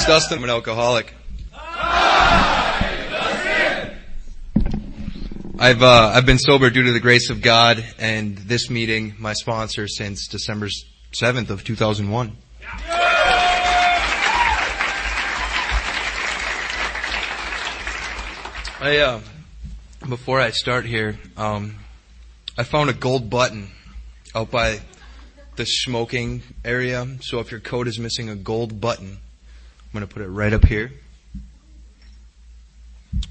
Dustin. I'm an alcoholic. I've uh, I've been sober due to the grace of God, and this meeting, my sponsor, since December seventh of two thousand one. I uh, before I start here, um, I found a gold button out by the smoking area. So if your coat is missing a gold button, I'm going to put it right up here.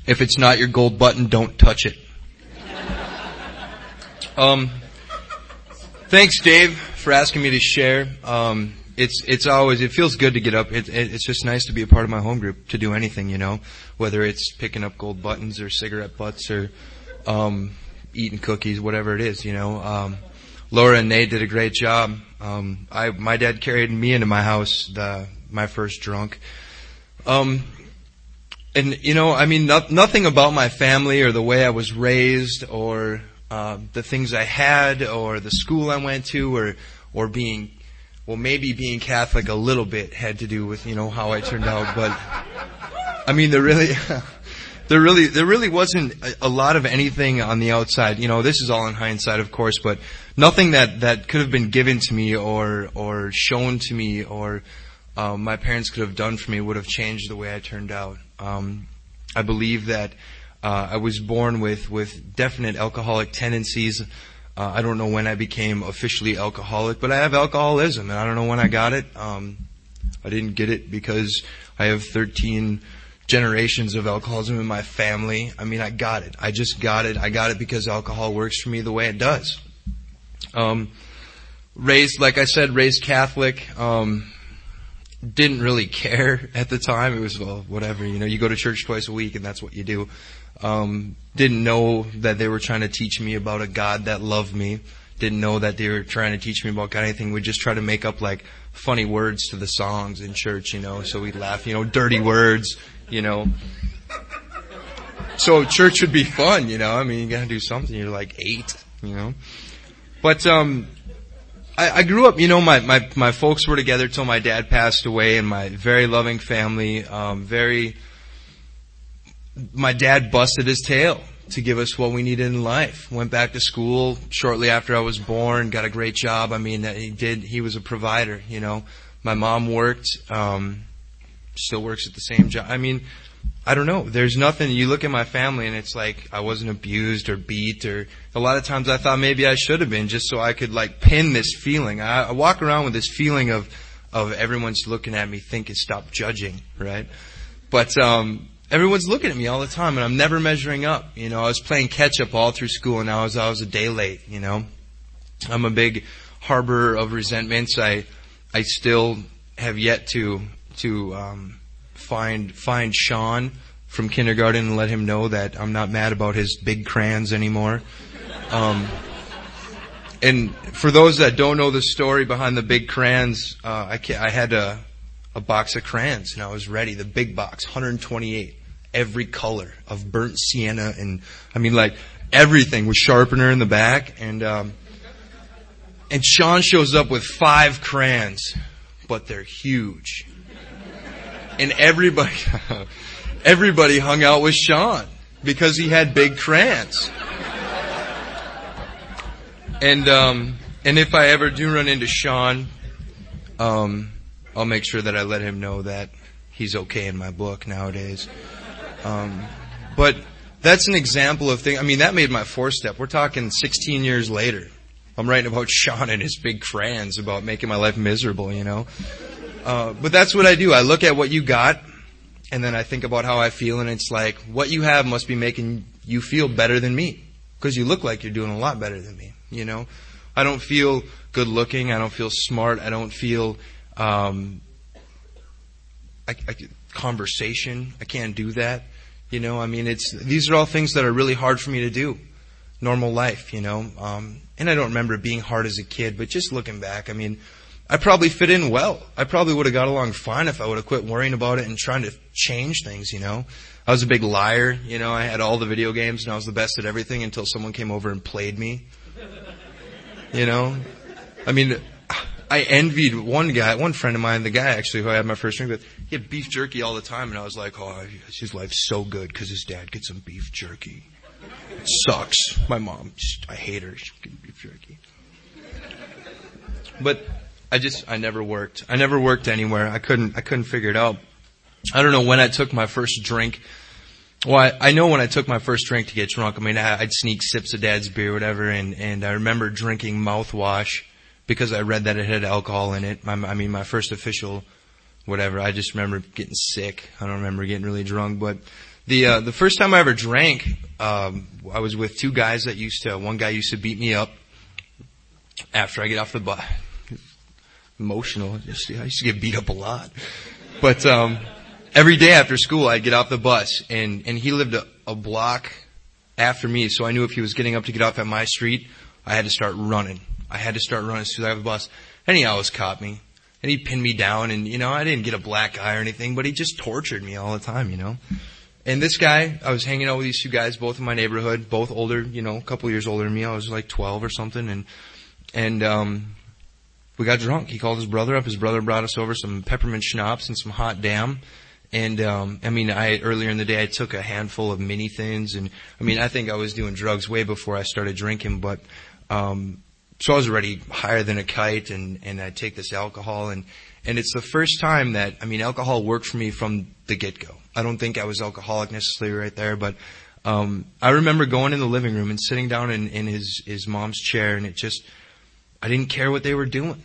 If it's not your gold button, don't touch it. Um, thanks, Dave, for asking me to share. Um, it's it's always it feels good to get up. It, it, it's just nice to be a part of my home group to do anything, you know, whether it's picking up gold buttons or cigarette butts or um, eating cookies, whatever it is, you know. Um, Laura and Nate did a great job. Um, I my dad carried me into my house the my first drunk. Um, and you know, I mean, no, nothing about my family or the way I was raised or uh, the things I had or the school I went to or or being well maybe being Catholic a little bit had to do with you know how I turned out but I mean there really there really there really wasn't a, a lot of anything on the outside you know this is all in hindsight of course but nothing that that could have been given to me or or shown to me or um, my parents could have done for me would have changed the way I turned out um, I believe that uh, I was born with with definite alcoholic tendencies. Uh, I don't know when I became officially alcoholic, but I have alcoholism, and I don't know when I got it. Um, I didn't get it because I have 13 generations of alcoholism in my family. I mean, I got it. I just got it. I got it because alcohol works for me the way it does. Um, raised, like I said, raised Catholic. Um, didn't really care at the time. It was well, whatever. You know, you go to church twice a week, and that's what you do. Um, didn't know that they were trying to teach me about a God that loved me. Didn't know that they were trying to teach me about God anything. We'd just try to make up like funny words to the songs in church, you know, so we'd laugh, you know, dirty words, you know. So church would be fun, you know. I mean, you gotta do something. You're like eight, you know. But um, I, I grew up, you know, my, my my folks were together till my dad passed away, and my very loving family, um, very my dad busted his tail to give us what we needed in life. Went back to school shortly after I was born, got a great job. I mean, he did, he was a provider, you know. My mom worked, um, still works at the same job. I mean, I don't know. There's nothing, you look at my family and it's like I wasn't abused or beat or a lot of times I thought maybe I should have been just so I could like pin this feeling. I, I walk around with this feeling of, of everyone's looking at me thinking stop judging, right? But, um, everyone's looking at me all the time and I'm never measuring up. You know, I was playing catch up all through school and I was, I was a day late, you know. I'm a big harbor of resentments. I, I still have yet to, to, um, find, find Sean from kindergarten and let him know that I'm not mad about his big crayons anymore. Um, and for those that don't know the story behind the big crayons, uh, I, I had a, a box of crayons and I was ready, the big box, 128 every color of burnt sienna and I mean like everything with sharpener in the back and um and Sean shows up with five crayons, but they're huge. And everybody everybody hung out with Sean because he had big crayons. And um and if I ever do run into Sean, um I'll make sure that I let him know that he's okay in my book nowadays. Um, but that's an example of thing. I mean, that made my four step. We're talking 16 years later. I'm writing about Sean and his big crayons about making my life miserable, you know. Uh, but that's what I do. I look at what you got, and then I think about how I feel, and it's like what you have must be making you feel better than me because you look like you're doing a lot better than me. You know, I don't feel good looking. I don't feel smart. I don't feel um, I, I, conversation. I can't do that. You know, I mean, it's, these are all things that are really hard for me to do. Normal life, you know. Um, and I don't remember being hard as a kid, but just looking back, I mean, I probably fit in well. I probably would have got along fine if I would have quit worrying about it and trying to change things, you know. I was a big liar, you know, I had all the video games and I was the best at everything until someone came over and played me. You know? I mean, I envied one guy, one friend of mine, the guy actually who I had my first drink with. He had beef jerky all the time, and I was like, "Oh, his life's so good because his dad gets some beef jerky." It sucks. My mom, I hate her. She gets beef jerky. But I just, I never worked. I never worked anywhere. I couldn't, I couldn't figure it out. I don't know when I took my first drink. Well, I, I know when I took my first drink to get drunk. I mean, I, I'd sneak sips of dad's beer, whatever, and, and I remember drinking mouthwash because I read that it had alcohol in it. My, I mean, my first official, whatever. I just remember getting sick. I don't remember getting really drunk, but the uh, the first time I ever drank, um, I was with two guys that used to. One guy used to beat me up after I get off the bus. Emotional. I used to get beat up a lot, but um, every day after school, I'd get off the bus, and and he lived a, a block after me, so I knew if he was getting up to get off at my street, I had to start running. I had to start running as soon as I got the bus. And he always caught me. And he pinned me down and, you know, I didn't get a black eye or anything, but he just tortured me all the time, you know. And this guy, I was hanging out with these two guys, both in my neighborhood, both older, you know, a couple years older than me. I was like 12 or something and, and, um, we got drunk. He called his brother up. His brother brought us over some peppermint schnapps and some hot damn. And um, I mean, I earlier in the day I took a handful of mini thins, and I mean, I think I was doing drugs way before I started drinking. But um, so I was already higher than a kite and, and I take this alcohol and, and it's the first time that, I mean, alcohol worked for me from the get-go. I don't think I was alcoholic necessarily right there, but, um, I remember going in the living room and sitting down in, in his, his mom's chair and it just, I didn't care what they were doing.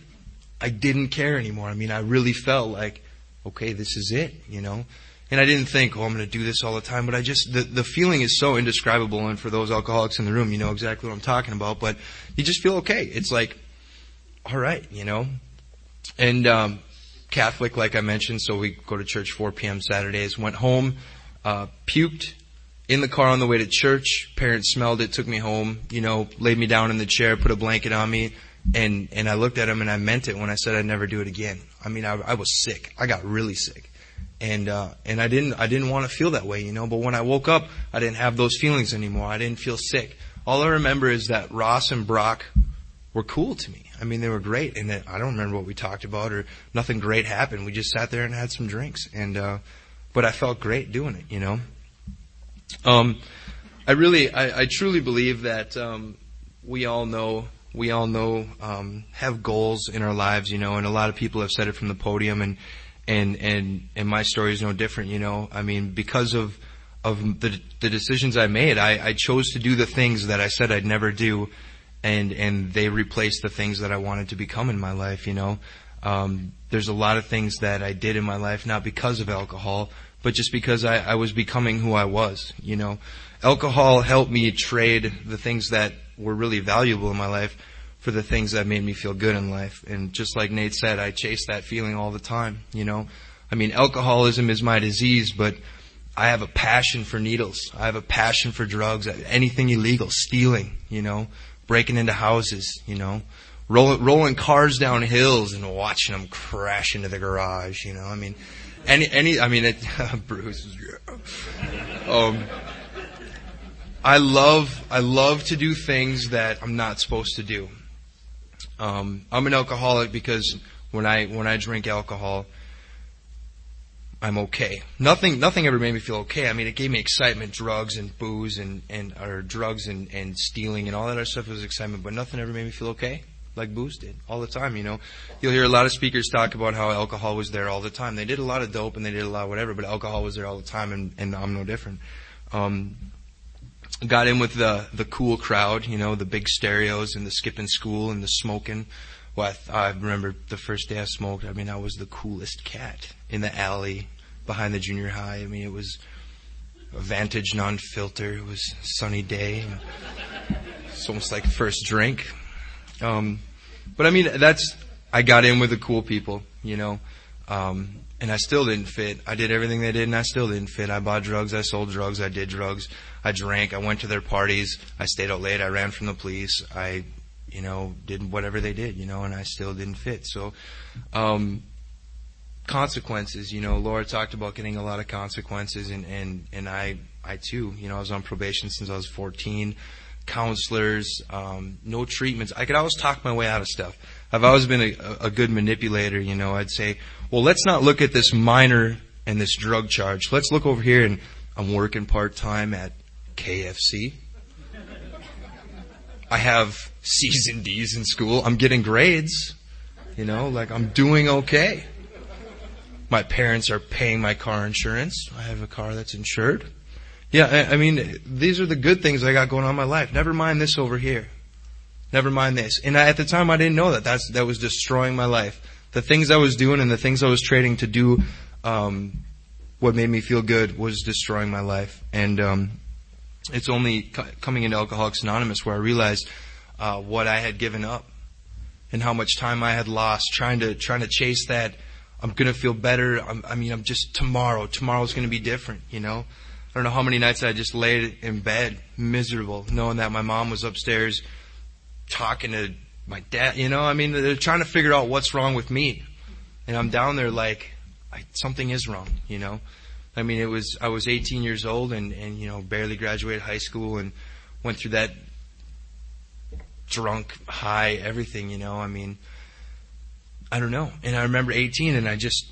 I didn't care anymore. I mean, I really felt like, okay, this is it, you know? And I didn't think, oh, I'm going to do this all the time, but I just, the, the feeling is so indescribable. And for those alcoholics in the room, you know exactly what I'm talking about, but you just feel okay. It's like, all right, you know? And, um, Catholic, like I mentioned, so we go to church 4 p.m. Saturdays, went home, uh, puked in the car on the way to church. Parents smelled it, took me home, you know, laid me down in the chair, put a blanket on me, and, and I looked at him and I meant it when I said I'd never do it again. I mean, I, I was sick. I got really sick and uh, and I didn't I didn't want to feel that way, you know. But when I woke up, I didn't have those feelings anymore. I didn't feel sick. All I remember is that Ross and Brock were cool to me. I mean, they were great, and I don't remember what we talked about or nothing great happened. We just sat there and had some drinks, and uh, but I felt great doing it, you know. Um, I really, I, I truly believe that um, we all know we all know um, have goals in our lives, you know, and a lot of people have said it from the podium, and and and and my story is no different. You know, I mean, because of of the the decisions I made, I, I chose to do the things that I said I'd never do, and and they replaced the things that I wanted to become in my life. You know, um, there's a lot of things that I did in my life not because of alcohol, but just because I, I was becoming who I was. You know, alcohol helped me trade the things that were really valuable in my life for the things that made me feel good in life. And just like Nate said, I chase that feeling all the time, you know. I mean, alcoholism is my disease, but I have a passion for needles. I have a passion for drugs, anything illegal, stealing, you know, breaking into houses, you know, rolling, rolling cars down hills and watching them crash into the garage, you know. I mean, any, any, I mean, it, Bruce, um, I love, I love to do things that I'm not supposed to do. Um, I'm an alcoholic because when I when I drink alcohol, I'm okay. Nothing nothing ever made me feel okay. I mean, it gave me excitement. Drugs and booze and and or drugs and and stealing and all that other stuff was excitement, but nothing ever made me feel okay like booze did all the time. You know, you'll hear a lot of speakers talk about how alcohol was there all the time. They did a lot of dope and they did a lot of whatever, but alcohol was there all the time, and and I'm no different. Um, got in with the the cool crowd, you know, the big stereos and the skipping school and the smoking. Well, I, th- I remember the first day I smoked. I mean, I was the coolest cat in the alley behind the junior high. I mean, it was a Vantage non-filter. It was a sunny day. It's almost like first drink. Um, but I mean, that's I got in with the cool people, you know. Um, and I still didn't fit. I did everything they did and I still didn't fit. I bought drugs, I sold drugs, I did drugs, I drank, I went to their parties, I stayed out late, I ran from the police, I, you know, did whatever they did, you know, and I still didn't fit. So, um, consequences, you know, Laura talked about getting a lot of consequences and, and, and I, I too, you know, I was on probation since I was 14. counselors, um, no treatments. I could always talk my way out of stuff. I've always been a, a good manipulator, you know. I'd say, well, let's not look at this minor and this drug charge. Let's look over here and I'm working part time at KFC. I have C's and D's in school. I'm getting grades. You know, like I'm doing okay. My parents are paying my car insurance. I have a car that's insured. Yeah, I, I mean, these are the good things I got going on in my life. Never mind this over here. Never mind this. And I, at the time, I didn't know that. That's that was destroying my life. The things I was doing and the things I was trading to do, um, what made me feel good was destroying my life. And um, it's only coming into Alcoholics Anonymous where I realized uh, what I had given up and how much time I had lost trying to trying to chase that. I'm gonna feel better. I'm, I mean, I'm just tomorrow. Tomorrow's gonna be different. You know. I don't know how many nights I just laid in bed miserable, knowing that my mom was upstairs talking to my dad. You know, I mean, they're trying to figure out what's wrong with me, and I'm down there like I, something is wrong. You know. I mean, it was I was 18 years old and and you know barely graduated high school and went through that drunk, high, everything. You know, I mean, I don't know. And I remember 18 and I just,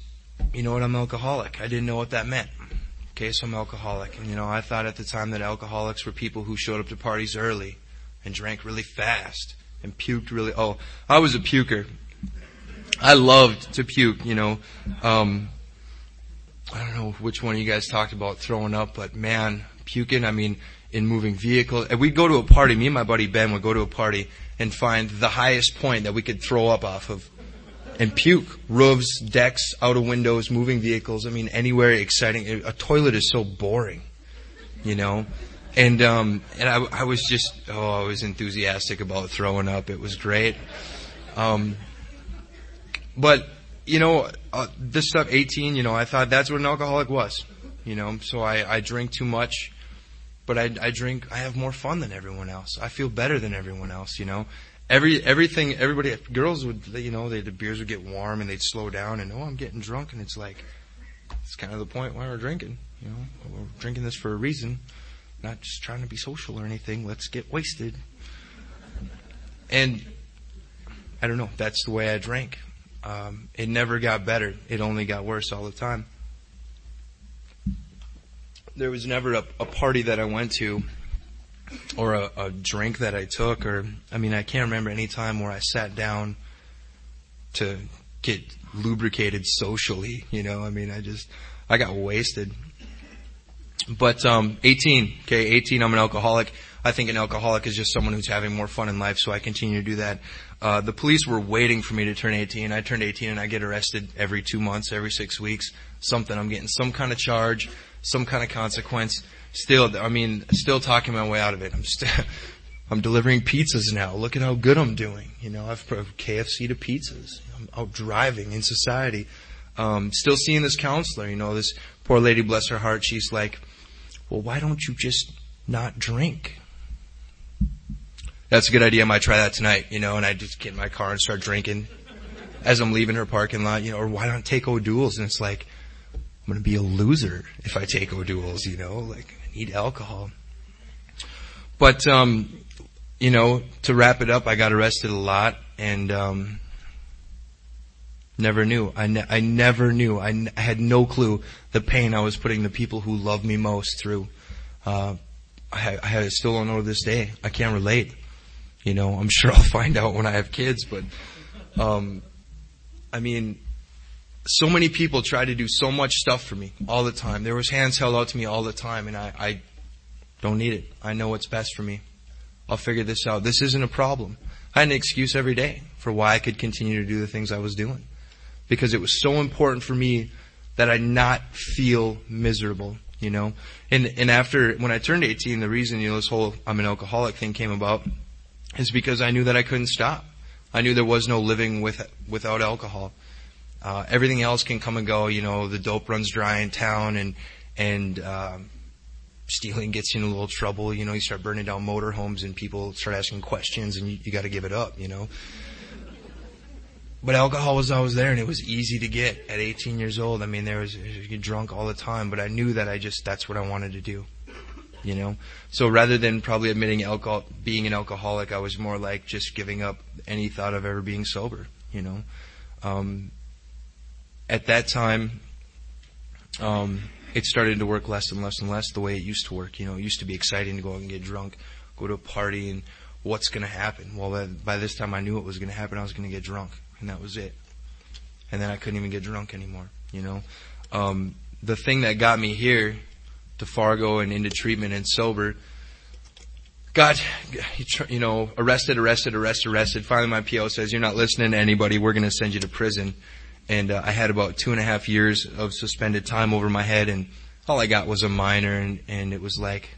you know what, I'm alcoholic. I didn't know what that meant. Okay, so I'm alcoholic. And you know, I thought at the time that alcoholics were people who showed up to parties early and drank really fast and puked really. Oh, I was a puker. I loved to puke. You know, um, I don't know which one of you guys talked about throwing up, but man, puking. I mean, in moving vehicles. And we'd go to a party. Me and my buddy Ben would go to a party and find the highest point that we could throw up off of and puke. Roofs, decks, out of windows, moving vehicles. I mean, anywhere exciting. A toilet is so boring, you know. And um, and I, I was just oh, I was enthusiastic about throwing up. It was great. Um, but you know, uh, this stuff, 18, you know, I thought that's what an alcoholic was, you know. So I I drink too much, but I I drink. I have more fun than everyone else. I feel better than everyone else, you know every everything everybody girls would you know they, the beers would get warm and they'd slow down and oh I'm getting drunk and it's like it's kind of the point why we're drinking you know we're drinking this for a reason not just trying to be social or anything. Let's get wasted. And I don't know. That's the way I drank. Um, it never got better. It only got worse all the time. There was never a, a party that I went to or a, a drink that I took, or I mean, I can't remember any time where I sat down to get lubricated socially. You know, I mean, I just I got wasted. But um, 18, okay, 18. I'm an alcoholic. I think an alcoholic is just someone who's having more fun in life, so I continue to do that. Uh, the police were waiting for me to turn 18. I turned 18 and I get arrested every two months, every six weeks. Something. I'm getting some kind of charge, some kind of consequence still, I mean, still talking my way out of it. I'm still, I'm delivering pizzas now. Look at how good I'm doing. You know, I've from KFC to pizzas. I'm out driving in society. Um, still seeing this counselor. You know, this poor lady, bless her heart. She's like, well, why don't you just not drink? That's a good idea. I might try that tonight. You know, and I just get in my car and start drinking as I'm leaving her parking lot. You know, or why don't I take O'Doul's? And it's like, I'm going to be a loser if I take O'Doul's. You know, like I need alcohol. But, um, you know, to wrap it up, I got arrested a lot and, um, never knew. I, ne- I never knew. I, n- I had no clue the pain I was putting the people who love me most through. Uh, I, I still don't know to this day. I can't relate. You know, I'm sure I'll find out when I have kids, but, um, I mean, so many people try to do so much stuff for me all the time. There was hands held out to me all the time, and I, I don't need it. I know what's best for me. I'll figure this out. This isn't a problem. I had an excuse every day for why I could continue to do the things I was doing. Because it was so important for me that I not feel miserable, you know? And, and after, when I turned 18, the reason, you know, this whole I'm an alcoholic thing came about is because I knew that I couldn't stop. I knew there was no living with, without alcohol. Uh, everything else can come and go. You know, the dope runs dry in town, and and um, stealing gets you in a little trouble. You know, you start burning down motorhomes, and people start asking questions, and you, you got to give it up. You know. But alcohol was always there, and it was easy to get at 18 years old. I mean, there was you get drunk all the time, but I knew that I just that's what I wanted to do. you know? So rather than probably admitting alcohol, being an alcoholic, I was more like just giving up any thought of ever being sober, you know? Um, at that time, um, it started to work less and less and less the way it used to work. You know, it used to be exciting to go out and get drunk, go to a party, and what's going to happen? Well, by this time I knew what was going to happen. I was going to get drunk, and that was it. And then I couldn't even get drunk anymore. You know, um, the thing that got me here to Fargo and into treatment and sober got, you know, arrested, arrested, arrested, arrested. Finally, my PO says, "You're not listening to anybody. We're going to send you to prison." And uh, I had about two and a half years of suspended time over my head, and all I got was a minor, and and it was like,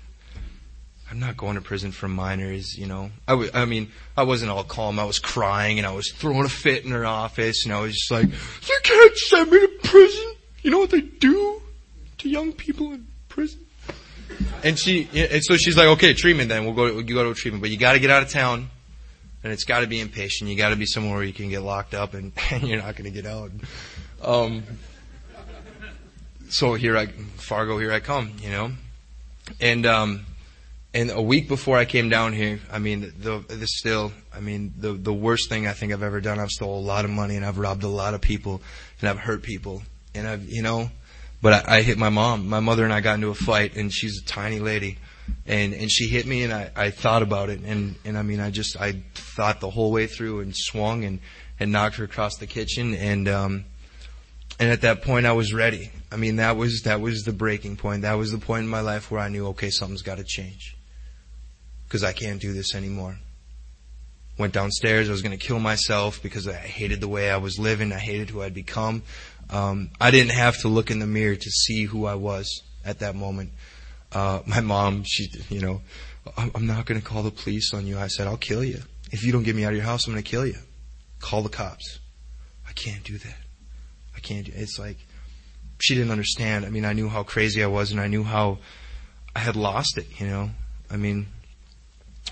I'm not going to prison for minors, you know. I, w- I mean, I wasn't all calm. I was crying and I was throwing a fit in her office and I was just like, you can't send me to prison. You know what they do to young people in prison? And she, and so she's like, okay, treatment then. We'll go, we'll go to a treatment, but you gotta get out of town and it's gotta be inpatient. You gotta be somewhere where you can get locked up and, and you're not gonna get out. Um, so here I, Fargo, here I come, you know. And, um, and a week before I came down here, I mean, the, the still, I mean, the the worst thing I think I've ever done. I've stole a lot of money and I've robbed a lot of people and I've hurt people and I've, you know, but I, I hit my mom. My mother and I got into a fight and she's a tiny lady, and and she hit me and I I thought about it and and I mean I just I thought the whole way through and swung and and knocked her across the kitchen and um and at that point I was ready. I mean that was that was the breaking point. That was the point in my life where I knew okay something's got to change because I can't do this anymore. Went downstairs. I was going to kill myself because I hated the way I was living. I hated who I'd become. Um, I didn't have to look in the mirror to see who I was at that moment. Uh, my mom, she, you know, I'm not going to call the police on you. I said, I'll kill you. If you don't get me out of your house, I'm going to kill you. Call the cops. I can't do that. I can't do, it's like, she didn't understand. I mean, I knew how crazy I was and I knew how I had lost it, you know. I mean,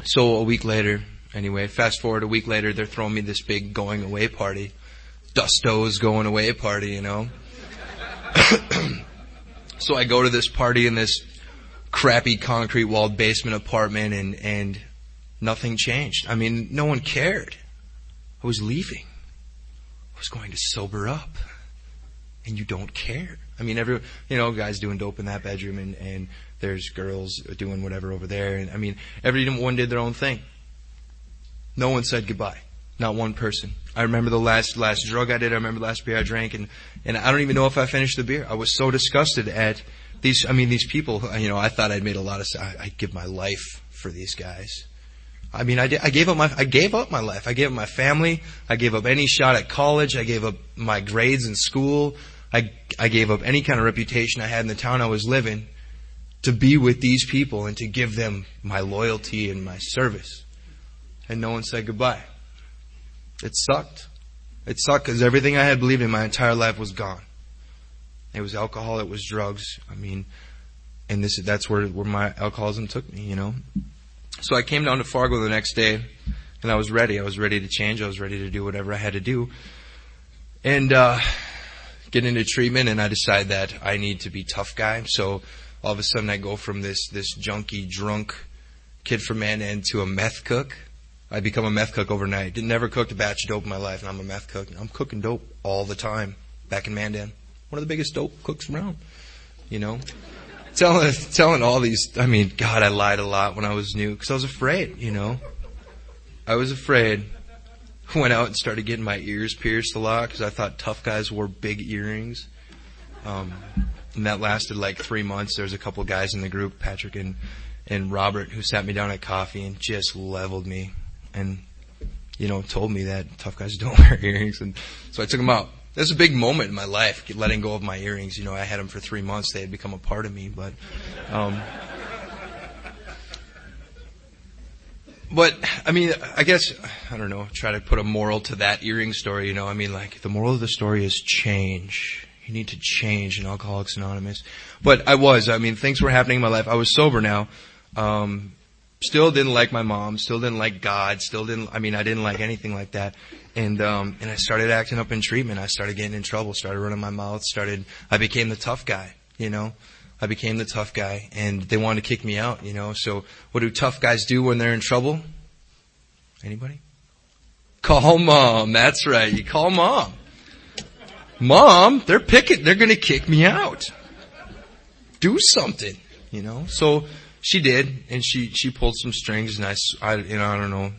so a week later, anyway, fast forward a week later, they're throwing me this big going away party. Dusto's going away party, you know. so I go to this party in this crappy concrete walled basement apartment and, and nothing changed. I mean, no one cared. I was leaving. I was going to sober up. And you don't care. I mean, every, you know, guys doing dope in that bedroom and, and there's girls doing whatever over there. And I mean, everyone did their own thing. No one said goodbye. Not one person. I remember the last last drug I did. I remember the last beer I drank, and and I don't even know if I finished the beer. I was so disgusted at these. I mean, these people. You know, I thought I'd made a lot of. I, I give my life for these guys. I mean, I, did, I gave up my I gave up my life. I gave up my family. I gave up any shot at college. I gave up my grades in school. I I gave up any kind of reputation I had in the town I was living to be with these people and to give them my loyalty and my service. And no one said goodbye. It sucked. It sucked because everything I had believed in my entire life was gone. It was alcohol, it was drugs. I mean, and this that's where where my alcoholism took me, you know. So I came down to Fargo the next day, and I was ready. I was ready to change. I was ready to do whatever I had to do, and uh, get into treatment. And I decided that I need to be tough guy. So all of a sudden I go from this this junky drunk kid from Mandan to a meth cook. I become a meth cook overnight. Did never cooked a batch of dope in my life, and I'm a meth cook. I'm cooking dope all the time back in Mandan. One of the biggest dope cooks around. You know, telling telling all these. I mean, God, I lied a lot when I was new because I was afraid. You know, I was afraid. Went out and started getting my ears pierced a lot because I thought tough guys wore big earrings. Um, and that lasted like three months. There was a couple guys in the group, Patrick and and Robert, who sat me down at coffee and just leveled me, and you know told me that tough guys don't wear earrings, and so I took them out. That's a big moment in my life, letting go of my earrings. You know, I had them for three months; they had become a part of me, but. Um, but I mean, I guess I don't know. Try to put a moral to that earring story. You know, I mean, like the moral of the story is change you need to change in Alcoholics Anonymous. But I was. I mean, things were happening in my life. I was sober now. Um, still didn't like my mom. Still didn't like God. Still didn't. I mean, I didn't like anything like that. And um, and I started acting up in treatment. I started getting in trouble. Started running my mouth. Started. I became the tough guy. You know. I became the tough guy and they wanted to kick me out, you know. So what do tough guys do when they're in trouble? Anybody? Call mom. That's right. You call mom. Mom, they're picking, they're gonna kick me out. Do something, you know? So she did and she, she pulled some strings and I, I you know, I don't know.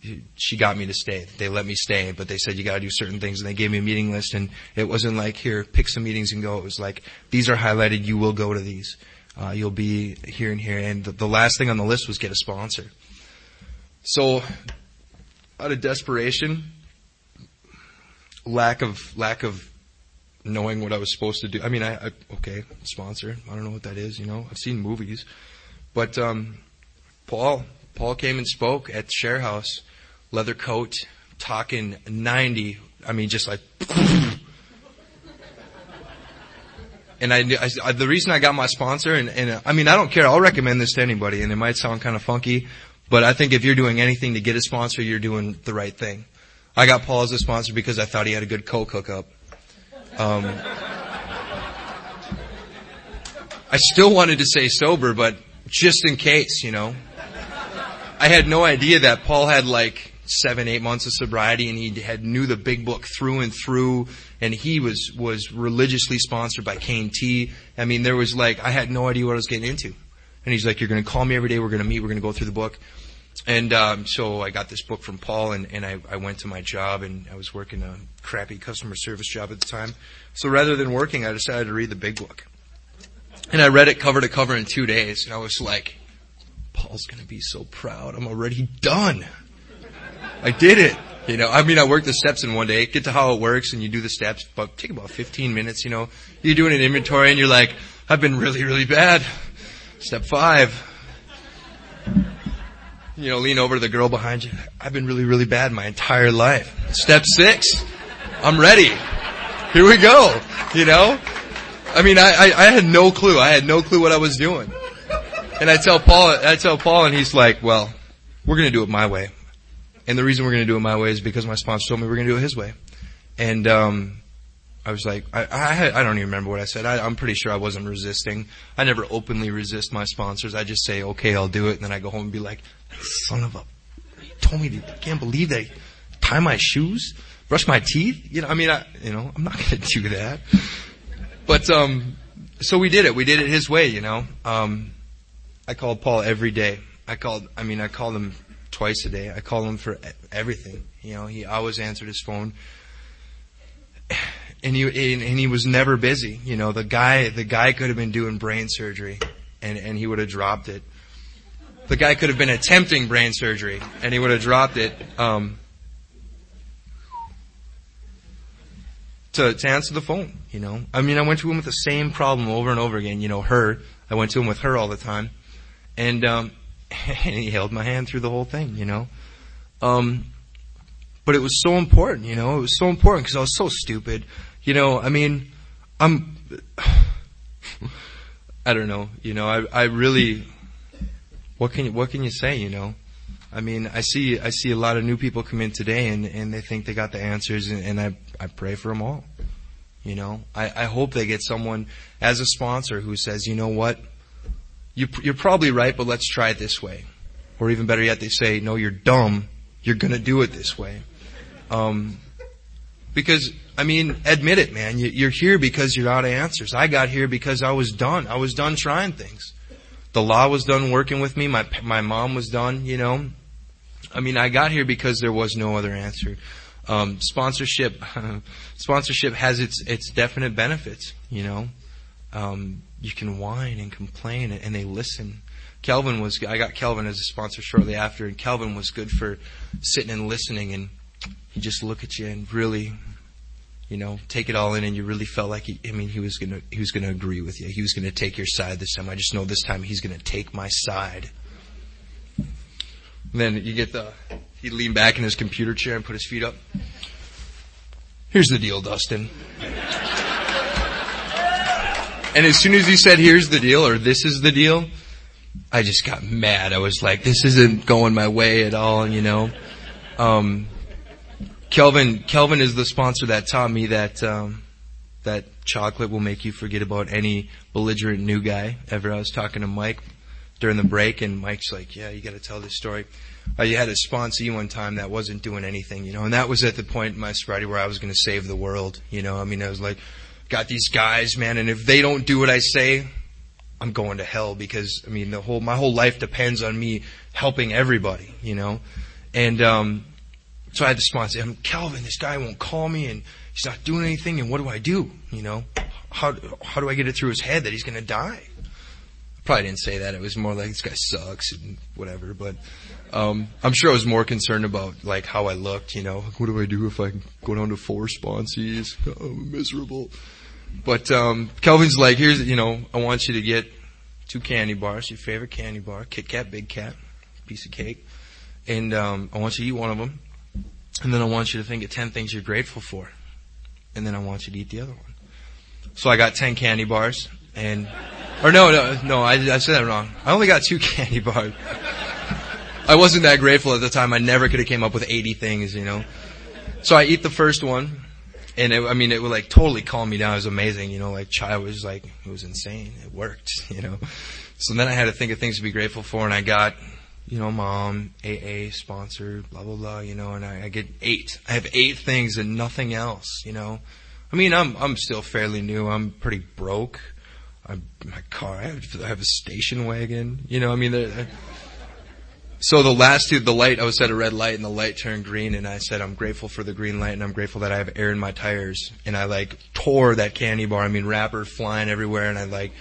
she got me to stay. They let me stay, but they said you gotta do certain things and they gave me a meeting list and it wasn't like, here, pick some meetings and go. It was like, these are highlighted, you will go to these. Uh, you'll be here and here. And the, the last thing on the list was get a sponsor. So, out of desperation, lack of, lack of knowing what I was supposed to do. I mean, I, I okay, sponsor. I don't know what that is, you know. I've seen movies. But, um, Paul, Paul came and spoke at the share house leather coat, talking 90. I mean, just like. and I, I, the reason I got my sponsor, and, and I mean, I don't care. I'll recommend this to anybody, and it might sound kind of funky, but I think if you're doing anything to get a sponsor, you're doing the right thing. I got Paul as a sponsor because I thought he had a good coke hookup. Um, I still wanted to say sober, but just in case, you know. I had no idea that Paul had like seven, eight months of sobriety and he had knew the big book through and through and he was, was religiously sponsored by K&T. Mean, there was like, I had no idea what I was getting into. And he's like, you're gonna call me every day, we're gonna meet, we're gonna go through the book. And, um, so I got this book from Paul and, and I, I went to my job and I was working a crappy customer service job at the time. So rather than working, I decided to read the big book. And I read it cover to cover in two days and I was like, Paul's gonna be so proud. I'm already done. I did it. You know, I mean, I worked the steps in one day, get to how it works, and you do the steps, but take about 15 minutes, you know. You're doing an inventory and you're like, I've been really, really bad. Step five. You know, lean over to the girl behind you. I've been really, really bad my entire life. Step six. I'm ready. Here we go. You know? I mean, I, I, I had no clue. I had no clue what I was doing. And I tell Paul, I tell Paul and he's like, well, we're gonna do it my way. And the reason we're going to do it my way is because my sponsor told me we're going to do it his way. And, um, I was like, I, I, I don't even remember what I said. I, I'm pretty sure I wasn't resisting. I never openly resist my sponsors. I just say, okay, I'll do it. And then I go home and be like, son of a, told me I can't believe they tie my shoes, brush my teeth. You know, I mean, I, you know, I'm not going to do that. But, um, so we did it. We did it his way, you know. Um, I called Paul every day. I called, I mean, I called him twice a day. I called him for everything. You know, he always answered his phone. And he, and he was never busy. You know, the guy, the guy could have been doing brain surgery and, and he would have dropped it. The guy could have been attempting brain surgery and he would have dropped it. Um, to, to answer the phone, you know. I mean, I went to him with the same problem over and over again, you know, her. I went to him with her all the time. And, um, and he held my hand through the whole thing, you know. Um, but it was so important, you know. It was so important because I was so stupid, you know. I mean, I'm. I don't know, you know. I I really. What can you What can you say, you know? I mean, I see I see a lot of new people come in today, and and they think they got the answers, and, and I I pray for them all. You know, I I hope they get someone as a sponsor who says, you know what you, you're probably right, but let's try it this way. Or even better yet, they say, no, you're dumb. You're gonna do it this way. Um, because, I mean, admit it, man. You you're here because you're out of answers. I got here because I was done. I was done trying things. The law was done working with me. My, my mom was done, you know. I mean, I got here because there was no other answer. Um, sponsorship, sponsorship has its, its definite benefits, you know. Um, you can whine and complain and they listen. Kelvin was, I got Kelvin as a sponsor shortly after and Kelvin was good for sitting and listening and he just look at you and really, you know, take it all in and you really felt like he, I mean, he was gonna, he was gonna agree with you. He was gonna take your side this time. I just know this time he's gonna take my side. And then you get the, he leaned back in his computer chair and put his feet up. Here's the deal, Dustin. And as soon as he said, here's the deal, or this is the deal, I just got mad. I was like, this isn't going my way at all, you know. Um, Kelvin, Kelvin is the sponsor that taught me that, um, that chocolate will make you forget about any belligerent new guy ever. I was talking to Mike during the break, and Mike's like, "Yeah, you got to tell this story." Uh, you had a sponsee one time that wasn't doing anything, you know, and that was at the point in my sobriety where I was going to save the world, you know. I mean, I was like, got these guys, man, and if they don't do what I say, I'm going to hell because I mean, the whole my whole life depends on me helping everybody, you know, and um, so I had to sponsor. I'm Calvin. This guy won't call me, and he's not doing anything. And what do I do? You know, how how do I get it through his head that he's going to die? Probably didn't say that. It was more like this guy sucks and whatever. But um, I'm sure I was more concerned about like how I looked. You know, what do I do if I go down to four sponsees? I'm miserable. But um, Kelvin's like, here's you know, I want you to get two candy bars, your favorite candy bar, Kit Kat, Big Cat, piece of cake, and um, I want you to eat one of them, and then I want you to think of ten things you're grateful for, and then I want you to eat the other one. So I got ten candy bars, and or no, no, no, I, I said that wrong. I only got two candy bars. I wasn't that grateful at the time. I never could have came up with 80 things, you know. So I eat the first one, and it, I mean, it would like totally calm me down. It was amazing, you know. Like child was like, it was insane. It worked, you know. So then I had to think of things to be grateful for, and I got, you know, mom, AA sponsor, blah blah blah, you know, and I, I get eight. I have eight things and nothing else, you know. I mean, I'm I'm still fairly new. I'm pretty broke. I'm, my car, I have, I have a station wagon. You know, I mean, the, so the last two, the light, I was at a red light and the light turned green and I said, I'm grateful for the green light and I'm grateful that I have air in my tires. And I like tore that candy bar. I mean, wrapper flying everywhere and I like,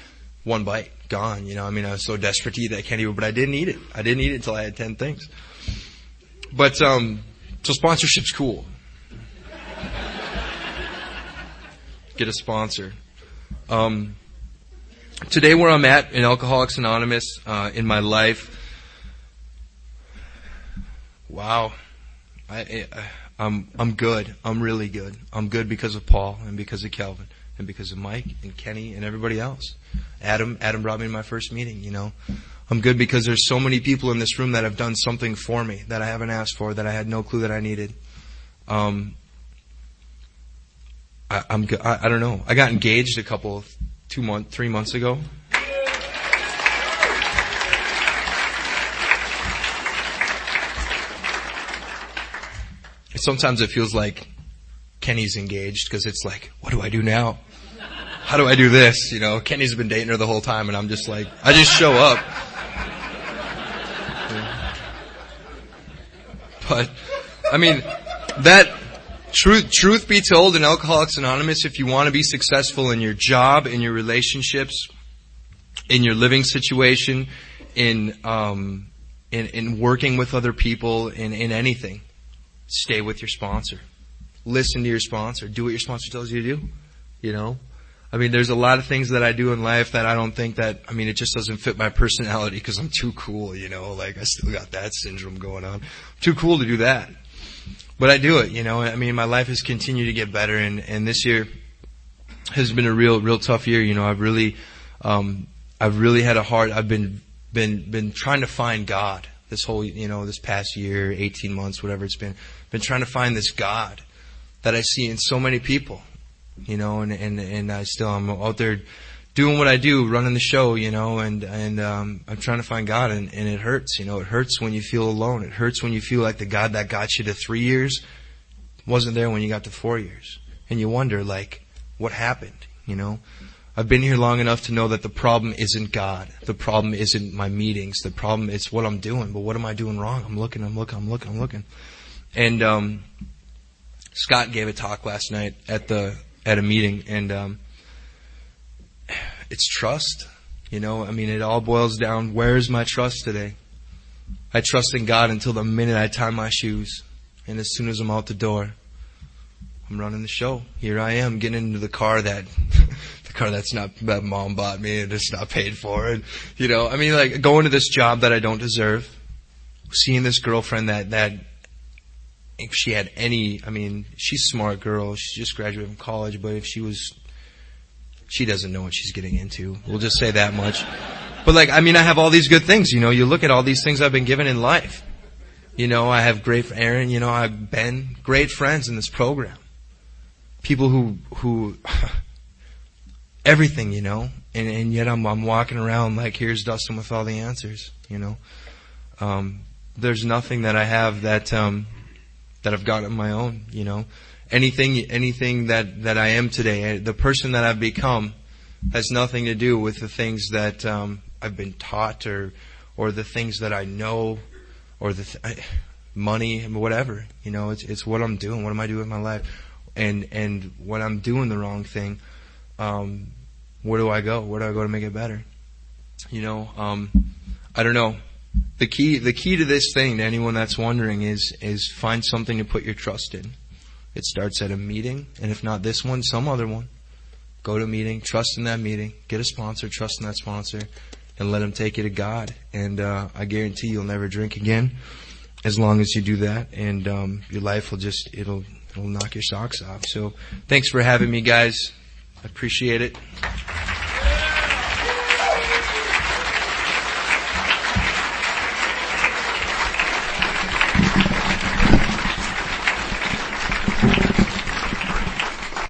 one bite, gone. You know, I mean, I was so desperate to eat that candy, but I didn't eat it. I didn't eat it until I had 10 things. But, um, so sponsorship's cool. Get a sponsor. Um, today where I'm at in Alcoholics Anonymous, uh, in my life, wow, I, I'm, I'm good. I'm really good. I'm good because of Paul and because of Kelvin and because of Mike and Kenny and everybody else. Adam, Adam brought me to my first meeting, you know. I'm good because there's so many people in this room that have done something for me that I haven't asked for, that I had no clue that I needed. Um, I, I'm, I, I don't know. I got engaged a couple, two month, three months ago. Sometimes it feels like Kenny's engaged because it's like, what do I do now? How do I do this? You know, Kenny's been dating her the whole time and I'm just like, I just show up. But, I mean, that, truth, truth be told in Alcoholics Anonymous, if you want to be successful in your job, in your relationships, in your living situation, in, um, in, in working with other people, in, in anything, stay with your sponsor. Listen to your sponsor. Do what your sponsor tells you to do. You know? I mean, there's a lot of things that I do in life that I don't think that, I mean, it just doesn't fit my personality because I'm too cool, you know, like I still got that syndrome going on. I'm too cool to do that. But I do it, you know, I mean, my life has continued to get better and, and this year has been a real, real tough year, you know, I've really, um, I've really had a hard, I've been, been, been trying to find God this whole, you know, this past year, 18 months, whatever it's been, been trying to find this God that I see in so many people you know, and and and I still I'm out there doing what I do, running the show, you know, and and um, I'm trying to find God, and and it hurts, you know, it hurts when you feel alone. It hurts when you feel like the God that got you to three years wasn't there when you got to four years, and you wonder like, what happened, you know. I've been here long enough to know that the problem isn't God. The problem isn't my meetings. The problem is what I'm doing. But what am I doing wrong? I'm looking, I'm looking, I'm looking, I'm looking. And um, Scott gave a talk last night at the at a meeting, and um, it's trust. You know, I mean, it all boils down. Where is my trust today? I trust in God until the minute I tie my shoes, and as soon as I'm out the door, I'm running the show. Here I am getting into the car that, the car that's not, that mom bought me and it's not paid for. And, you know, I mean, like going to this job that I don't deserve, seeing this girlfriend that, that if she had any, I mean, she's a smart girl. She just graduated from college, but if she was, she doesn't know what she's getting into. We'll just say that much. But like, I mean, I have all these good things, you know, you look at all these things I've been given in life. You know, I have great, Aaron, you know, I've been great friends in this program. People who, who, everything, you know. And and yet I'm I'm walking around like here's Dustin with all the answers, you know. Um, there's nothing that I have that um, that I've got on my own, you know. Anything anything that that I am today, the person that I've become, has nothing to do with the things that um, I've been taught or or the things that I know or the th- money and whatever. You know, it's it's what I'm doing. What am I doing with my life? And and when I'm doing the wrong thing, um, where do I go? Where do I go to make it better? You know, um, I don't know. The key the key to this thing to anyone that's wondering is is find something to put your trust in. It starts at a meeting, and if not this one, some other one. Go to a meeting, trust in that meeting, get a sponsor, trust in that sponsor, and let them take you to God. And uh, I guarantee you'll never drink again as long as you do that, and um, your life will just it'll it'll knock your socks off. So thanks for having me, guys. I appreciate it.